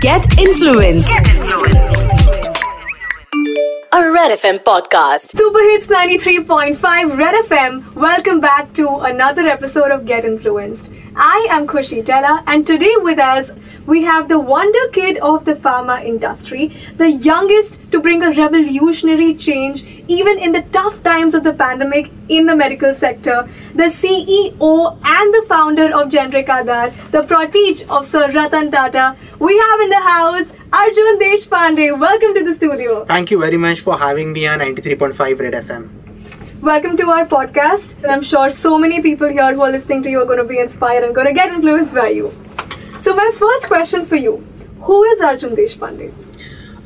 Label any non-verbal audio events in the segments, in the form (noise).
Get influence. Get influence. Red FM podcast. Super Hits 93.5 Red FM. Welcome back to another episode of Get Influenced. I am Khushi Tella, and today with us we have the wonder kid of the pharma industry, the youngest to bring a revolutionary change even in the tough times of the pandemic in the medical sector, the CEO and the founder of Generic Aadhar, the protege of Sir Ratan Tata. We have in the house Arjun Deshpande. Welcome to the studio. Thank you very much for having me on 93.5 Red FM. Welcome to our podcast. And I'm sure so many people here who are listening to you are going to be inspired and going to get influenced by you. So, my first question for you Who is Arjun Deshpande?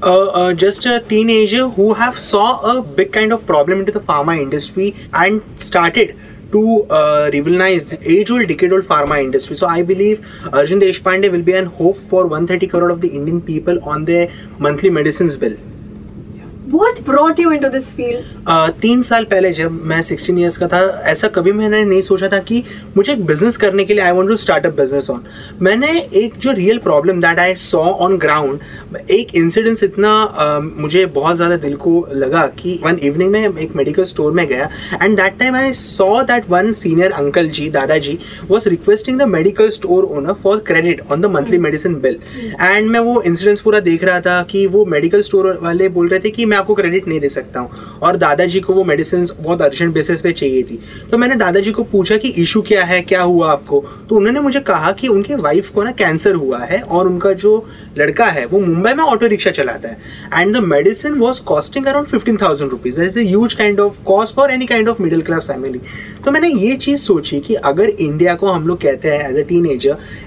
Uh, uh, just a teenager who have saw a big kind of problem into the pharma industry and started to uh, revolutionize the age-old, decade-old pharma industry. So I believe Arjun Deshpande will be an hope for 130 crore of the Indian people on their monthly medicines bill. What brought you into this field? Uh, तीन साल पहले जब मैं 16 years का था ऐसा कभी मैंने नहीं सोचा था कि मुझे एक बिज़नेस करने के लिए I want to start a business on मैंने एक जो real problem that I saw on ground एक इंसिडेंस इतना uh, मुझे बहुत ज़्यादा दिल को लगा कि वन इवनिंग में एक मेडिकल स्टोर में गया and that time I saw that one senior uncle ji दादाजी was requesting the medical store owner for credit on the monthly medicine bill and मैं वो इंसिडेंस पूरा देख रहा था कि वो मेडिकल स्टोर वाले बोल रहे थे कि मैं आपको क्रेडिट नहीं दे सकता हूँ। और दादाजी को वो मेडिसिन बहुत अर्जेंट बेसिस पे चाहिए थी। तो मैंने दादाजी को पूछा कि इशू क्या है, क्या हुआ आपको? तो उन्होंने मुझे कहा कि उनके वाइफ को ना कैंसर हुआ है और उनका जो लड़का है, वो मुंबई में ऑटो रिक्शा चलाता है। And the medicine was costing around fifteen thousand rupees is a huge kind of cost for any kind of middle class family तो मैंने ये चीज़ सोची कि अगर इंडिया को हम लोग कहते हैं एज ए टीन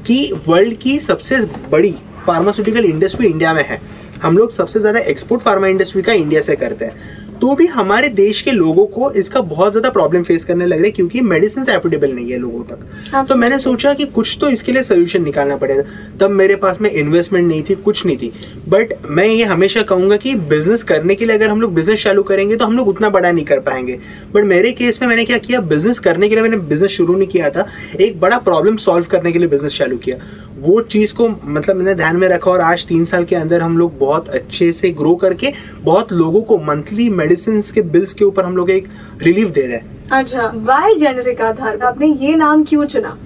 कि वर्ल्ड की सबसे बड़ी फार्मास्यूटिकल इंडस्ट्री इंडिया में है हम लोग सबसे ज़्यादा एक्सपोर्ट फार्मा इंडस्ट्री का इंडिया से करते हैं। तो भी हमारे देश के लोगों को इसका बहुत ज़्यादा प्रॉब्लम फेस करने लग रहा है क्योंकि मेडिसिन एफोर्डेबल नहीं है लोगों तक। तो मैंने सोचा कि कुछ तो इसके लिए सोल्यूशन निकालना पड़ेगा। तब मेरे पास में इन्वेस्टमेंट नहीं थी कुछ नहीं थी। बट मैं ये हमेशा कहूँगा कि बिज़नेस करने के लिए अगर हम लोग बिज़नेस चालू करेंगे तो हम लोग उतना बड़ा नहीं कर पाएँगे। बट मेरे केस में मैंने क्या किया? बिज़नेस करने के लिए मैंने बिज़नेस शुरू नहीं किया था। एक बड़ा प्रॉब्लम सॉल्व करने के लिए बिज़नेस चालू किया। वो चीज़ को मतलब मैंने ध्यान में रखा और आज तीन साल के अंदर हम लोग बहुत अच्छे से ग्रो करके बहुत लोगों को मंथली मेडिसिन के बिल्स के ऊपर हम लोग एक रिलीफ दे रहे हैं अच्छा वाई जेनरिक आधार आपने ये नाम क्यों चुना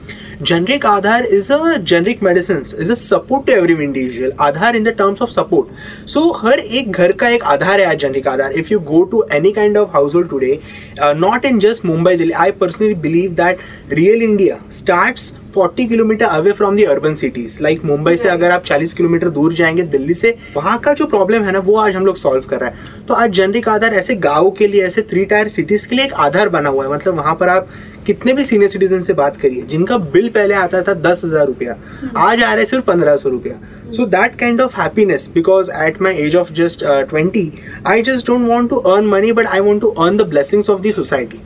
generic Aadhar is a generic medicines is a support to every individual Aadhar in the terms of support so हर एक घर का एक आधार है आज generic Aadhar if you go to any kind of household today uh, not in just Mumbai Delhi I personally believe that real India starts 40 kilometre away from the urban cities like Mumbai से अगर आप 40 kilometre दूर जाएँगे दिल्ली से वहाँ का जो problem है ना वो आज हम लोग सॉल्व कर रहे हैं। तो आज जनरिक आधार ऐसे गाँव के लिए ऐसे थ्री टायर सिटीज़ के लिए एक आधार बना हुआ है। मतलब वहाँ पर आप कितने भी सीनियर सिटीजन से बात करिए जिनका बिल पहले आता था दस हज़ार रुपया आज आ रहे सिर्फ़ पंद्रह सौ रुपया। So that kind of happiness because at my age of just twenty I just don't want to earn money but I want to earn the blessings of the society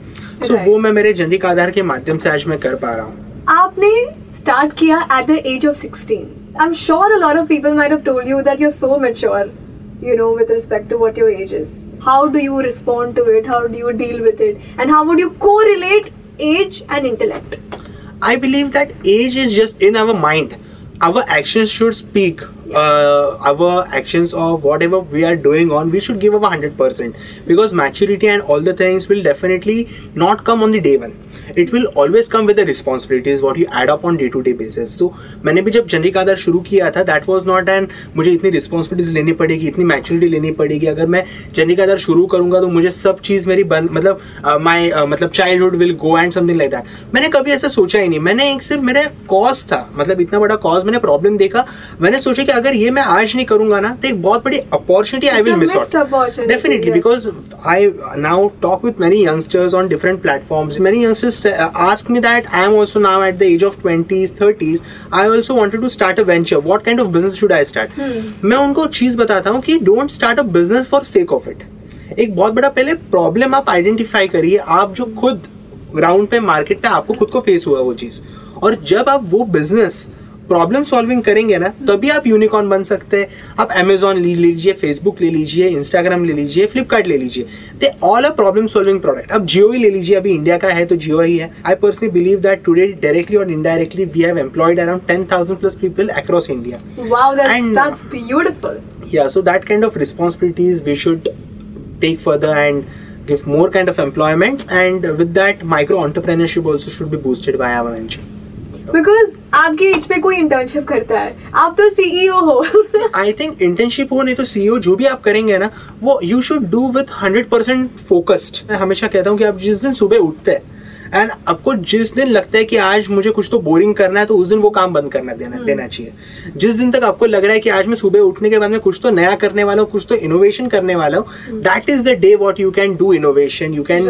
so वो मैं मेरे जनरिक आधार के माध्यम से आज मैं कर पा रहा हूँ। आपने स्टार्ट किया at the age of 16 I am sure a lot of people might have told you that you are so mature you know with respect to what your age is how do you respond to it how do you deal with it and how would you correlate age and intellect i believe that age is just in our mind our actions should speak uh, our actions of whatever we are doing on we should give our 100% because maturity and all the things will definitely not come on the day one It will always come with the responsibilities what you add up on day to day basis so मैंने भी जब generic Aadhaar शुरू किया था that was not and मुझे इतनी responsibilities लेनी पड़ेगी इतनी मैच्योरिटी लेनी पड़ेगी। अगर मैं जनरिक आधार शुरू करूँगा तो मुझे सब चीज़ मेरी बन मतलब माई uh, uh, मतलब childhood will go and something like that मैंने कभी ऐसा सोचा ही नहीं। मैंने एक सिर्फ़ मेरा कॉज था मतलब इतना बड़ा कॉज मैंने प्रॉब्लम देखा। मैंने सोचा कि अगर ये मैं आज नहीं करूँगा ना तो एक बहुत बड़ी opportunity I will miss out definitely because I now talk with many youngsters on different platforms many youngsters just uh, ask me that I am also now at the age of 20s, 30s. I also wanted to start a venture. What kind of business should I start? Hmm. मैं उनको चीज़ बताता हूँ कि don't start a business for sake of it एक बहुत बड़ा पहले problem आप आइडेंटिफाई करिए आप जो खुद ग्राउंड पे मार्केट पे आपको खुद को फेस हुआ वो चीज़ और जब आप वो बिज़नेस प्रॉब्लम सॉल्विंग करेंगे ना तभी आप यूनिकॉर्न बन सकते हैं। आप अमेजोन ले लीजिए फेसबुक ले लीजिए इंस्टाग्राम ले लीजिए फ्लिपकार्ट ले लीजिए। They all a problem solving product आप जियो ही ले लीजिए अभी इंडिया का है तो जियो ही है। I personally believe that today directly और indirectly we have employed around ten thousand plus people across India या so that kind of responsibilities we should take further and give more kind of employment. And with that micro entrepreneurship also should be boosted by our venture because आपके age पे कोई internship करता है? आप तो CEO हो। I think internship हो नहीं तो सीईओ जो भी आप करेंगे ना वो you should do with hundred percent focused मैं हमेशा कहता हूँ कि आप जिस दिन सुबह उठते हैं एंड आपको जिस दिन लगता है कि आज मुझे कुछ तो बोरिंग करना है तो उस दिन वो काम बंद करना देना hmm. देना चाहिए। जिस दिन तक आपको लग रहा है कि आज मैं सुबह उठने के बाद में कुछ तो नया करने वाला हूँ कुछ तो इनोवेशन करने वाला हूँ that is the day what you can do innovation you can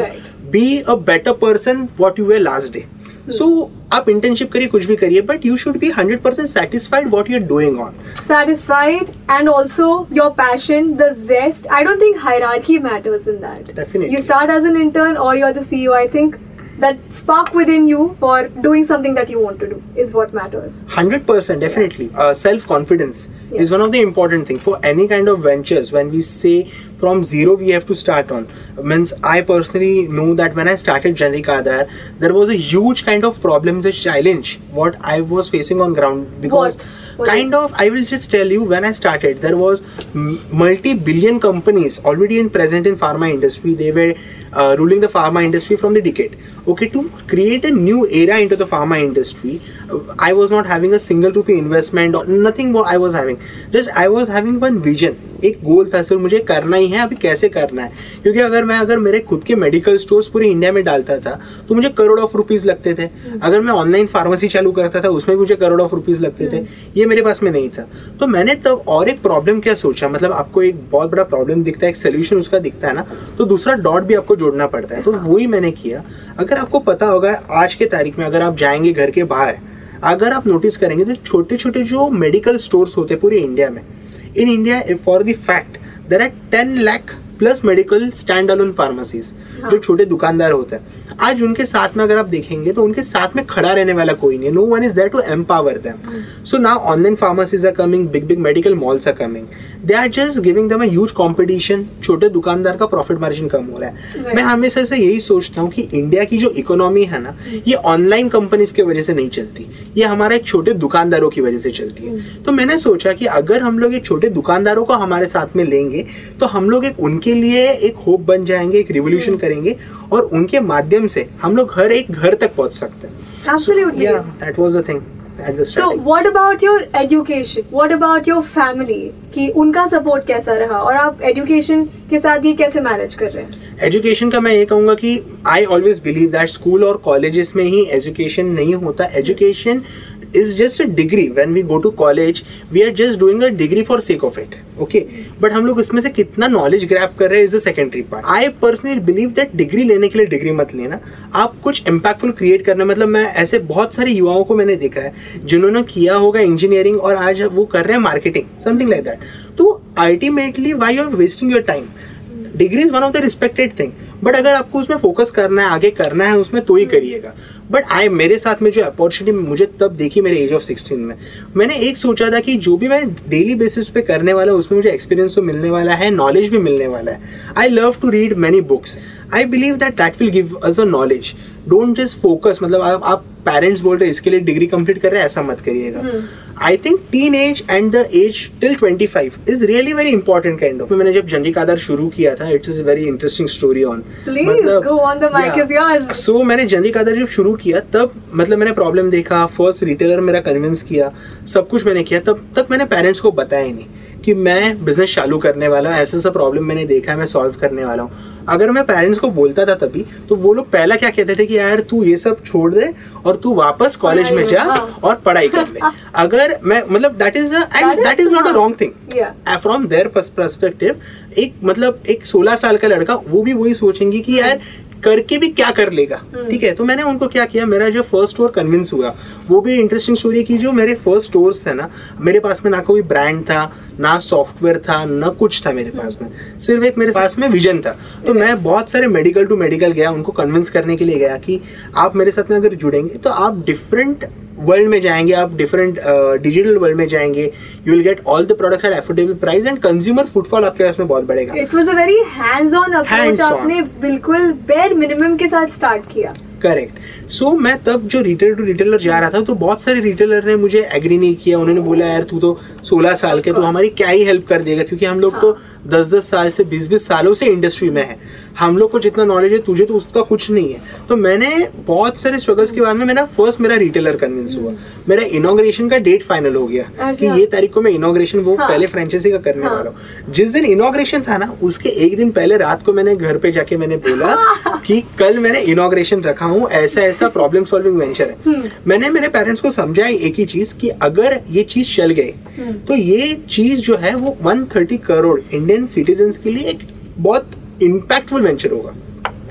be a better person what you way last day so आप इंटर्नशिप करिए कुछ भी करिए but you should be hundred percent satisfied what you're doing on satisfied and also your passion the zest I don't think hierarchy matters in that you start as an intern और your are the I think that spark within you for doing something that you want to do is what matters Hundred percent, definitely. Uh, Self confidence Yes. is one of the important things for any kind of ventures. When we say from zero, we have to start on. Means I personally know that when I started Generic Aadhar, there was a huge kind of problems, a challenge what I was facing on ground because. What? Kind of i will just tell you when i started there was m- multi-billion companies already in present in pharma industry they were uh, ruling the pharma industry from the decade okay to create a new era into the pharma industry uh, i was not having a single rupee investment or nothing what i was having just i was having one vision एक गोल था sir मुझे करना ही है अभी कैसे करना है क्योंकि अगर मैं अगर मेरे खुद के मेडिकल स्टोर्स पूरे इंडिया में डालता था तो मुझे करोड़ ऑफ़ रुपीज़ लगते थे अगर मैं ऑनलाइन फार्मेसी चालू करता था उसमें भी मुझे करोड़ ऑफ़ रुपीज़ लगते थे ये मेरे पास में नहीं था। तो मैंने तब और एक प्रॉब्लम क्या सोचा? मतलब आपको एक बहुत बड़ा प्रॉब्लम दिखता है एक सोल्यूशन उसका दिखता है ना तो दूसरा डॉट भी आपको जोड़ना पड़ता है। तो वही मैंने किया। अगर आपको पता होगा आज के तारीख में अगर आप जाएँगे घर के बाहर अगर आप नोटिस करेंगे तो छोटे छोटे जो मेडिकल स्टोर्स होते हैं पूरे इंडिया में India, if for the fact, there are 10 lakh plus medical stand alone pharmacies जो छोटे दुकानदार होते हैं। आज उनके साथ में अगर आप देखेंगे तो उनके साथ में खड़ा रहने वाला कोई नहीं no one is there to empower them so now online pharmacies are coming big big medical malls are coming they are just giving them huge competition छोटे दुकानदार का प्रॉफिट मार्जिन कम हो रहा है। Right. मैं हमेशा से यही सोचता हूँ कि इंडिया की जो इकोनॉमी है ना ये ऑनलाइन कंपनीज़ की वजह से नहीं चलती। ये हमारे छोटे दुकानदारों की वजह से चलती है। तो मैंने सोचा कि अगर हम लोग ये छोटे दुकानदारों को हमारे साथ में लेंगे तो हम लोग एक उनके लिए एक होप बन जाएँगे एक रिवोल्यूशन करेंगे और उनके माध्यम से हम लोग हर एक घर तक पहुँच सकते हैं। Thing at the So starting. what about your education? What about your family? कि उनका सपोर्ट कैसा रहा? और आप एजुकेशन के साथ ये कैसे मैनेज कर रहे हैं? एजुकेशन का मैं ये कहूँगा कि I always believe that school और कॉलेजेस में ही एजुकेशन नहीं होता। Education is just a degree when we go to college we are just doing a degree for sake of it okay but हम लोग इसमें से कितना नॉलेज ग्रैप कर रहे हैं is a secondary part I personally believe that degree लेने के लिए डिग्री मत लेना. आप कुछ इम्पैक्टफुल क्रिएट करना. मतलब मैं ऐसे बहुत सारे युवाओं को मैंने देखा है, जिन्होंने किया होगा इंजीनियरिंग और आज वो कर रहे हैं मार्केटिंग समथिंग लाइक दैट तो ultimately why you are wasting your time degree is one of the respected thing but अगर आपको उसमें फोकस करना है, आगे करना है, उसमें तो ही करिएगा। बट आई मेरे साथ में जो अपॉर्चुनिटी मुझे तब देखी मेरे एज ऑफ़ सिक्सटीन में। मैंने एक सोचा था कि जो भी मैं डेली बेसिस पे करने वाला हूँ, उसमें मुझे एक्सपीरियंस तो मिलने वाला है नॉलेज भी मिलने वाला है। I love to read many books I believe that that will give us a knowledge don't just focus मतलब आप आप पेरेंट्स बोल रहे हैं इसके लिए डिग्री कंप्लीट कर रहे हैं ऐसा मत करिएगा। I think teen age and the age till 25 is really very important kind of मैंने जब जनरिक आधार शुरू किया था it's is very interesting story on Please, go on, the mic is yours. सो मैंने जनरिक आधार जब शुरू किया तब मतलब मैंने प्रॉब्लम देखा फ़र्स्ट रिटेलर मेरा कन्विंस किया सब कुछ मैंने किया तब तक मैंने पेरेंट्स को बताया नहीं। कि मैं बिज़नेस चालू करने वाला हूँ ऐसा सा प्रॉब्लम मैंने देखा है मैं सॉल्व करने वाला हूँ अगर मैं पेरेंट्स को बोलता था तभी तो वो लोग पहला क्या कहते थे कि यार तू ये सब छोड़ दे और तू वापस कॉलेज में जा हाँ। और पढ़ाई कर ले (laughs) अगर मैं मतलब that is and that is not a. Wrong thing from their perspective एक मतलब एक 16 साल का लड़का वो भी वही सोचेंगे कि यार करके भी क्या कर लेगा? ठीक है तो मैंने उनको क्या किया मेरा जो फ़र्स्ट स्टोर कन्विंस हुआ वो भी इंटरेस्टिंग स्टोरी की जो मेरे फ़र्स्ट स्टोर्स थे ना मेरे पास में ना कोई ब्रांड था ना सॉफ्टवेयर था ना कुछ था मेरे पास में। सिर्फ़ एक मेरे पास में विजन था। तो मैं बहुत सारे मेडिकल टू मेडिकल गया उनको कन्विंस करने के लिए गया कि आप मेरे साथ में अगर जुड़ेंगे तो आप डिफरेंट वर्ल्ड में जाएँगे आप डिफरेंट डिजिटल वर्ल्ड में जाएँगे you will get all the products at affordable price and consumer footfall आपके पास में बहुत बढ़ेगा। It was a very hands on approach आपने बिल्कुल बेयर मिनिमम के साथ स्टार्ट किया। करेक्ट सो so, मैं तब जो रिटेलर टू रिटेलर जा रहा था तो बहुत सारे रिटेलर ने मुझे एग्री नहीं किया। उन्होंने बोला यार तू तो 16 साल के तो हमारी क्या ही हेल्प कर देगा? क्योंकि हम लोग तो 10-10 साल से 20-20 सालों से इंडस्ट्री में है। हम लोग को जितना नॉलेज है तुझे तो उसका कुछ नहीं है। तो मैंने बहुत सारे स्ट्रगल्स के बाद में मेरा फ़र्स्ट मेरा रिटेलर कन्विंस हुआ। मेरा इनोग्रेशन का डेट फाइनल हो गया कि अच्छा। ये तारीख को मैं इनोग्रेशन वो हाँ। पहले फ्रेंचाइजी का करने हाँ। वाला हूँ। जिस दिन इनोग्रेशन था ना उसके एक दिन पहले रात को मैंने घर पे जाके मैंने बोला कि कल मैंने इनोग्रेशन रखा हूँ ऐसा ऐसा प्रॉब्लम सॉल्विंग वेंचर हम्म। है मैंने मेरे पेरेंट्स को समझाई एक ही चीज़ कि अगर ये चीज़ चल गई हम्म। तो ये चीज़ जो है वो 130 करोड़ इंडियन सिटीजन के लिए एक बहुत इम्पैक्टफुल वेंचर होगा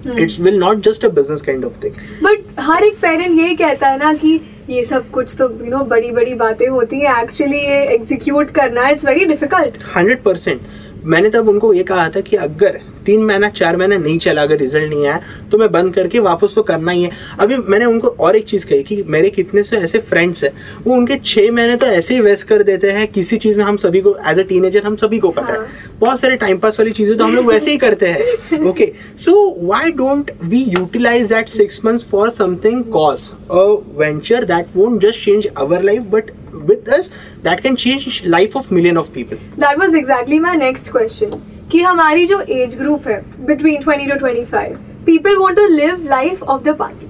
हम्म। It's will not just a business kind of thing but हर एक पेरेंट यही कहता है ना कि ये सब कुछ तो यू नो बड़ी बड़ी बातें होती हैं एक्चुअली ये एग्जीक्यूट करना it's very difficult hundred percent मैंने तब उनको ये कहा था कि अगर तीन महीना चार महीना नहीं चला अगर रिज़ल्ट नहीं आया तो मैं बंद करके वापस तो करना ही है। अभी मैंने उनको और एक चीज़ कही कि मेरे कितने से ऐसे फ्रेंड्स हैं वो उनके छह महीने तो ऐसे ही वेस्ट कर देते हैं किसी चीज़ में हम सभी को एज अ टीनेजर हम सभी को पता हाँ। है। बहुत सारे टाइम पास वाली चीज़ें तो हम लोग वैसे ही करते हैं। Okay so why don't we utilise that six months for something cause a venture that won't just change our life but with us, that can change life of million of people. That was exactly my next question कि हमारी जो age group है between 20 to 25 people want to live life of the party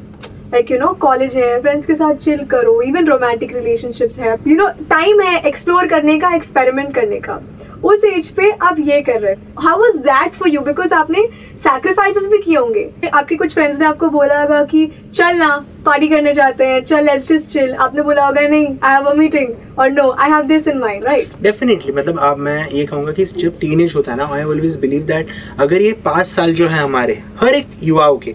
like you know college है friends के साथ chill करो even romantic relationships है। You know time है एक्सप्लोर करने का एक्सपेरिमेंट करने का। उस एज पे आप ये कर रहे हो। How was that for you because आपने सैक्रिफाइसेस भी किए होंगे। आपके कुछ फ्रेंड्स ने आपको बोला होगा कि, चल ना पार्टी करने जाते हैं। चल लेट्स जस्ट चिल आपने बोला होगा नहीं आई हैव अ मीटिंग और no I have this in mind right definitely मतलब आप मैं ये कहूँगा कि जब टीनेज होता है ना आई ऑलवेज बिलीव दैट अगर ये पाँच साल जो है हमारे हर एक युवाओं के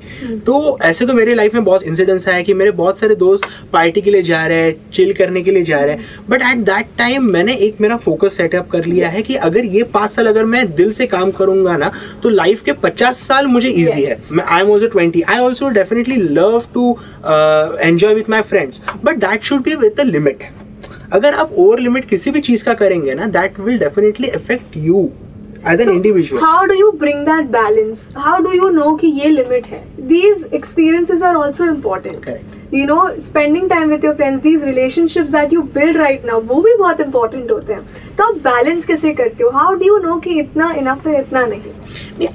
तो ऐसे तो मेरे लाइफ में बहुत इंसिडेंट्स आया कि मेरे बहुत सारे दोस्त पार्टी के लिए जा रहे हैं चिल करने के लिए जा रहे हैं। बट एट दैट टाइम मैंने एक मेरा फोकस सेटअप कर लिया है कि अगर ये पाँच साल अगर मैं दिल से काम करूँगा ना तो लाइफ के पचास साल मुझे ईजी Yes. है। मैं I am also twenty I also definitely love to enjoy with my friends but that should be with the limit अगर आप ओवर लिमिट किसी भी चीज़ का करेंगे ना that will definitely effect you as an individual how do you bring that balance how do you know कि ये limit है? These experiences are also important correct you know, spending time with your friends, these relationships that you build right now, वो भी बहुत important होते हैं। तो आप balance कैसे करते हो? How do you know कि इतना enough है, इतना नहीं?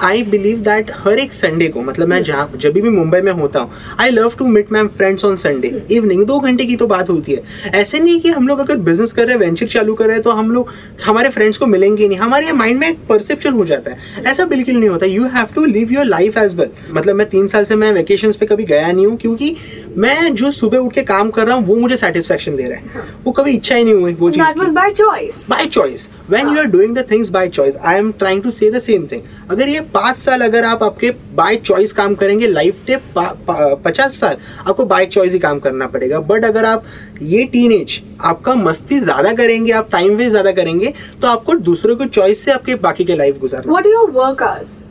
आई बिलीव दैट हर एक संडे को मतलब मैं जहाँ, जब भी मुंबई में होता हूँ I love to meet my friends on Sunday evening दो घंटे की तो बात होती है। ऐसे नहीं कि हम लोग अगर बिज़नेस कर रहे हैं वेंचर चालू कर रहे हैं तो हम लोग, हमारे फ्रेंड्स को मिलेंगे नहीं। हमारे माइंड में एक परसेप्शन हो जाता है। ऐसा बिल्कुल नहीं होता। You have to live your life as well मतलब मैं तीन साल से मैं वेकेशन पे कभी गया नहीं हूँ, क्योंकि मैं जो सुबह उठ के काम कर रहा हूँ वो मुझे सेटिस्फेक्शन दे रहा है। वो कभी इच्छा ही नहीं हुई वो चीज़ by choice when you are doing the things by choice I am trying to say the same thing अगर ये पाँच साल अगर आप आपके बाय चॉइस काम करेंगे लाइफ के पचास साल आपको बाय चॉइस ही काम करना पड़ेगा। बट अगर आप ये टीनेज आपका मस्ती ज़्यादा करेंगे आप टाइम वेस्ट ज़्यादा करेंगे तो आपको दूसरों की चॉइस से आपके बाकी के लाइफ गुजारना। Work hours?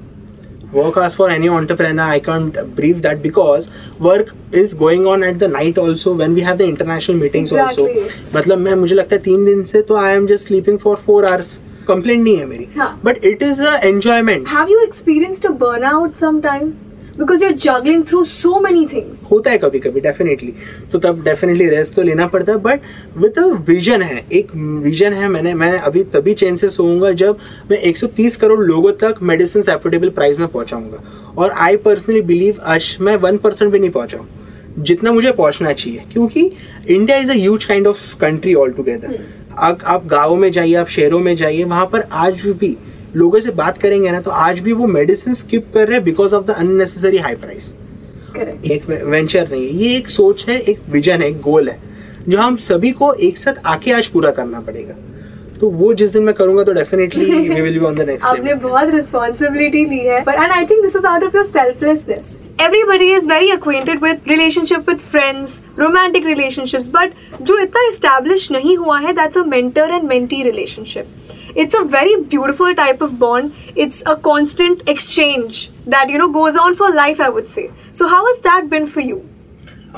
Work as for any entrepreneur i can't brief that because work is going on at the night also when we have the international meetings also Exactly. मतलब मैं मुझे लगता है तीन दिन से तो I am just sleeping for four hours complaint नहीं है मेरी हाँ. But it is a enjoyment have you experienced a burnout sometime because you're juggling through so many things. होता है कभी कभी डेफिनेटली तो तब डेफिनेटली रेस्ट तो लेना पड़ता है बट विद अ विजन है एक विजन है मैंने मैं अभी तभी चैन से सोऊँगा जब मैं 130 करोड़ लोगों तक मेडिसिन एफोर्डेबल प्राइस में पहुंचाऊँगा। और आई पर्सनली बिलीव आज मैं वन परसेंट भी नहीं पहुंचाऊँ जितना मुझे पहुँचना चाहिए क्योंकि India is a huge kind of country all together आप गाँव में जाइए आप शहरों में जाइए वहाँ पर आज भी लोगों से बात करेंगे ना तो आज भी वो मेडिसिन स्किप कर रहे हैं because of the unnecessary high price एक वेंचर नहीं है ये एक सोच है एक विजन है गोल है जो हम सभी को एक साथ आके आज पूरा करना पड़ेगा। तो वो जिस दिन मैं करूँगा तो definitely we will be on the next level आपने बहुत रिस्पांसिबिलिटी ली है but and I think this is out of your selflessness everybody is very acquainted with relationship with friends romantic relationships but जो इतना एस्टैब्लिश नहीं हुआ है that's a mentor and mentee relationship It's a very beautiful type of bond. It's a constant exchange that you know goes on for life. I would say. So how has that been for you?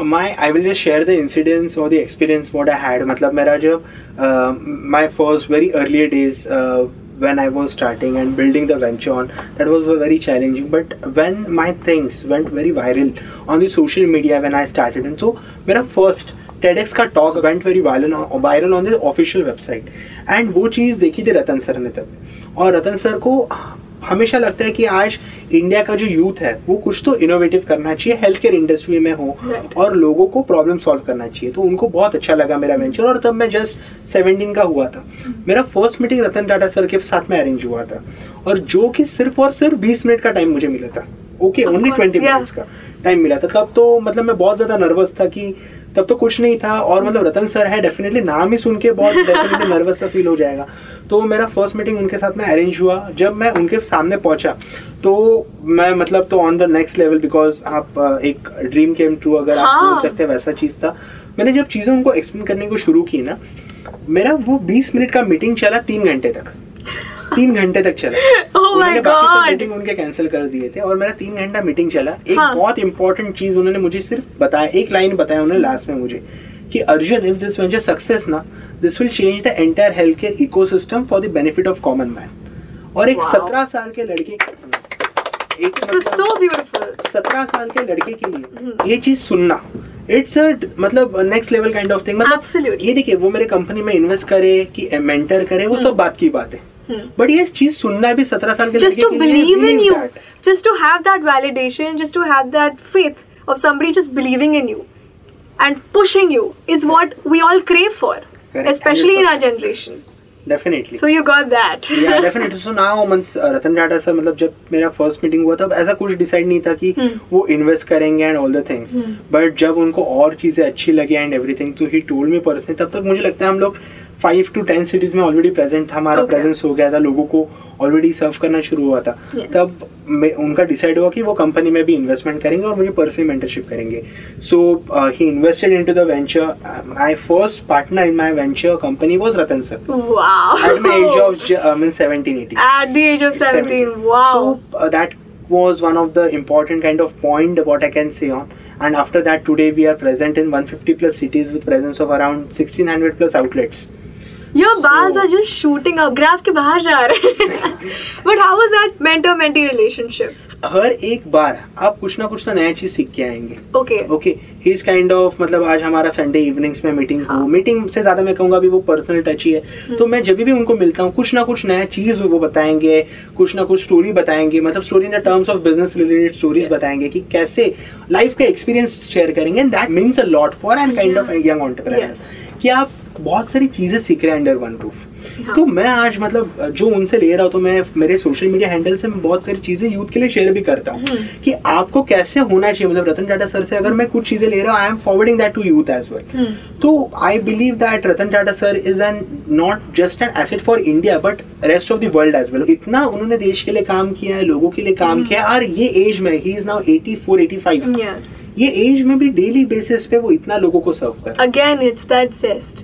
my I will just share the incidents or the experience what I had मतलब मेरा जब uh, my first very earlier days uh, when I was starting and building the venture on that was very challenging but when my things went very viral on the social media when I started and so मेरा first TEDx का talk went very viral viral on the official website and वो चीज़ देखी थी रतन sir ने तब। और रतन sir को हमेशा लगता है कि आज इंडिया का जो यूथ है वो कुछ तो इनोवेटिव करना चाहिए हेल्थ केयर इंडस्ट्री में हो Right. और लोगों को प्रॉब्लम सॉल्व करना चाहिए। तो उनको बहुत अच्छा लगा मेरा वेंचर और तब मैं जस्ट सेवनटीन का हुआ था। मेरा first meeting Ratan Tata sir के साथ में अरेंज हुआ था। और जो कि सिर्फ़ और सिर्फ़ बीस मिनट का टाइम मुझे मिला था। Okay only twenty. मिनट्स का टाइम मिला था। तब तो मतलब मैं बहुत ज़्यादा नर्वस था कि तब तो कुछ नहीं था और मतलब रतन सर है डेफिनेटली नाम ही सुन के बहुत (laughs) डेफिनेटली नर्वस सा फील हो जाएगा। तो मेरा फ़र्स्ट मीटिंग उनके साथ में अरेंज हुआ। जब मैं उनके सामने पहुँचा तो मैं मतलब तो on the next level because आप एक ड्रीम केम ट्रू अगर आप हाँ। बोल सकते हैं वैसा चीज़ था। मैंने जब चीज़ें उनको एक्सप्लेन करने को शुरू की ना मेरा वो 20 मिनट का मीटिंग चला तीन घंटे तक। तीन घंटे तक चला। (laughs) Oh उन्होंने बाकी सब मीटिंग उनके कैंसिल कर दिए थे और मेरा तीन घंटा मीटिंग चला। एक हाँ. बहुत इंपॉर्टेंट चीज़ उन्होंने मुझे सिर्फ़ बताया एक लाइन बताया उन्होंने लास्ट में मुझे कि Arjun if this venture success ना this will change the entire health care ecosystem for the benefit of common man और एक. सत्रह साल के लड़के एक. सत्रह साल के लड़के के लिए ये चीज़ सुनना। इट्स मतलब next level kind of thing मतलब Absolutely. ये देखिए वो मेरे कंपनी में इन्वेस्ट करे कि मेंटर करे वो सब बात की बात है। बट ये चीज़ सुनना भी सत्रह साल के Just लड़के to के लिए believe in believe you, that. just to have that validation, just to have that faith of somebody just believing in you and pushing you is what we all crave for, Correct, especially in our 100%. Definitely So you got that. या definitely so now means Ratan Tata sir मतलब जब मेरा first meeting हुआ तब ऐसा कुछ decide नहीं था कि वो इन्वेस्ट करेंगे and all the things but जब उनको और चीज़ें अच्छी लगी एंड एवरीथिंग तो ही टोल्ड मी पर्सनली तब तक मुझे लगता है हम लोग फाइव टू टेन सिटीज़ में ऑलरेडी प्रेजेंट था हमारा प्रेजेंस okay. हो गया था लोगों को ऑलरेडी सर्व करना शुरू हुआ था। Yes. तब मैं उनका डिसाइड हुआ कि वो कंपनी में भी इन्वेस्टमेंट करेंगे और मुझे पर्सनली मेंटरशिप करेंगे। So he invested into the venture my first partner in my venture company was Ratan sir age of mean seventeen eighty that was one of the important kind of point what I can say on And after that, today we are present in 150 plus cities with presence of around 1600 plus outlets. Your bars So- are just shooting up. Graph के बाहर जा रहे हैं. (laughs) But how was that mentor-mentee relationship? हर एक बार आप कुछ ना कुछ तो नया चीज़ सीख के आएँगे Okay. Okay he is kind of मतलब आज हमारा संडे इवनिंग्स में मीटिंग हाँ. मीटिंग से ज़्यादा मैं कहूँगा अभी वो पर्सनल टच ही है तो मैं जब भी उनको मिलता हूँ कुछ ना कुछ नया चीज़ वो बताएँगे कुछ ना कुछ स्टोरी बताएँगे मतलब story in the terms of business related stories बताएँगे कि कैसे लाइफ का एक्सपीरियंस शेयर करेंगे and that means a lot for and kind of young entrepreneur कि आप बहुत सारी चीज़ें सीख रहे हैं अंडर वन रूफ हाँ. तो मैं आज मतलब जो उनसे ले रहा हूँ तो मैं मेरे सोशल मीडिया हैंडल से मैं बहुत सारी चीज़ें यूथ के लिए शेयर भी करता हूँ कि आपको कैसे होना चाहिए। मतलब रतन टाटा सर से अगर मैं कुछ चीज़ें ले रहा हूँ I am forwarding that to youth as well तो I believe that Ratan Tata sir is an not just an asset for India but rest of the world as well इतना उन्होंने देश के लिए काम किया है लोगों के लिए काम किया है और ये एज में ही इज़ नाउ 84 85 Yes. ये एज में भी डेली बेसिस पे वो इतना लोगों को सर्व कर Again, it's that zest.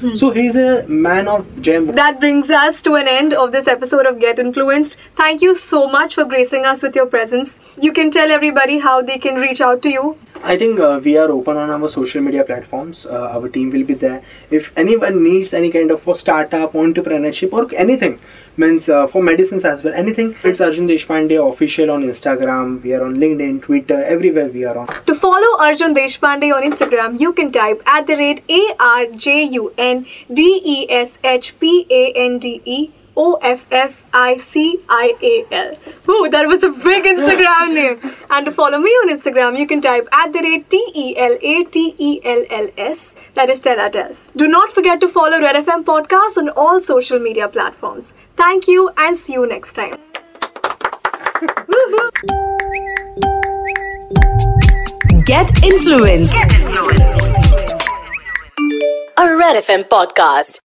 Hmm. So he's a man of gem. That brings us to an end of this episode of Get Influenced. Thank you so much for gracing us with your presence. You can tell everybody how they can reach out to you I think uh, we are open on our social media platforms. Uh, our team will be there. If anyone needs any kind of for startup, entrepreneurship, or anything, means uh, for medicines as well, anything, it's Arjun Deshpande official on Instagram. We are on LinkedIn, Twitter, everywhere we are on. To follow Arjun Deshpande on Instagram, you can type at the rate A R J U N D E S H P A N D E O F F I C I A L. Whew, that was a big Instagram (laughs) name. And to follow me on Instagram, you can type at the rate T E L A T E L L S. That is Stella Tells. Do not forget to follow Red FM Podcast on all social media platforms. Thank you and see you next time. (laughs) Get influenced. A Red FM podcast.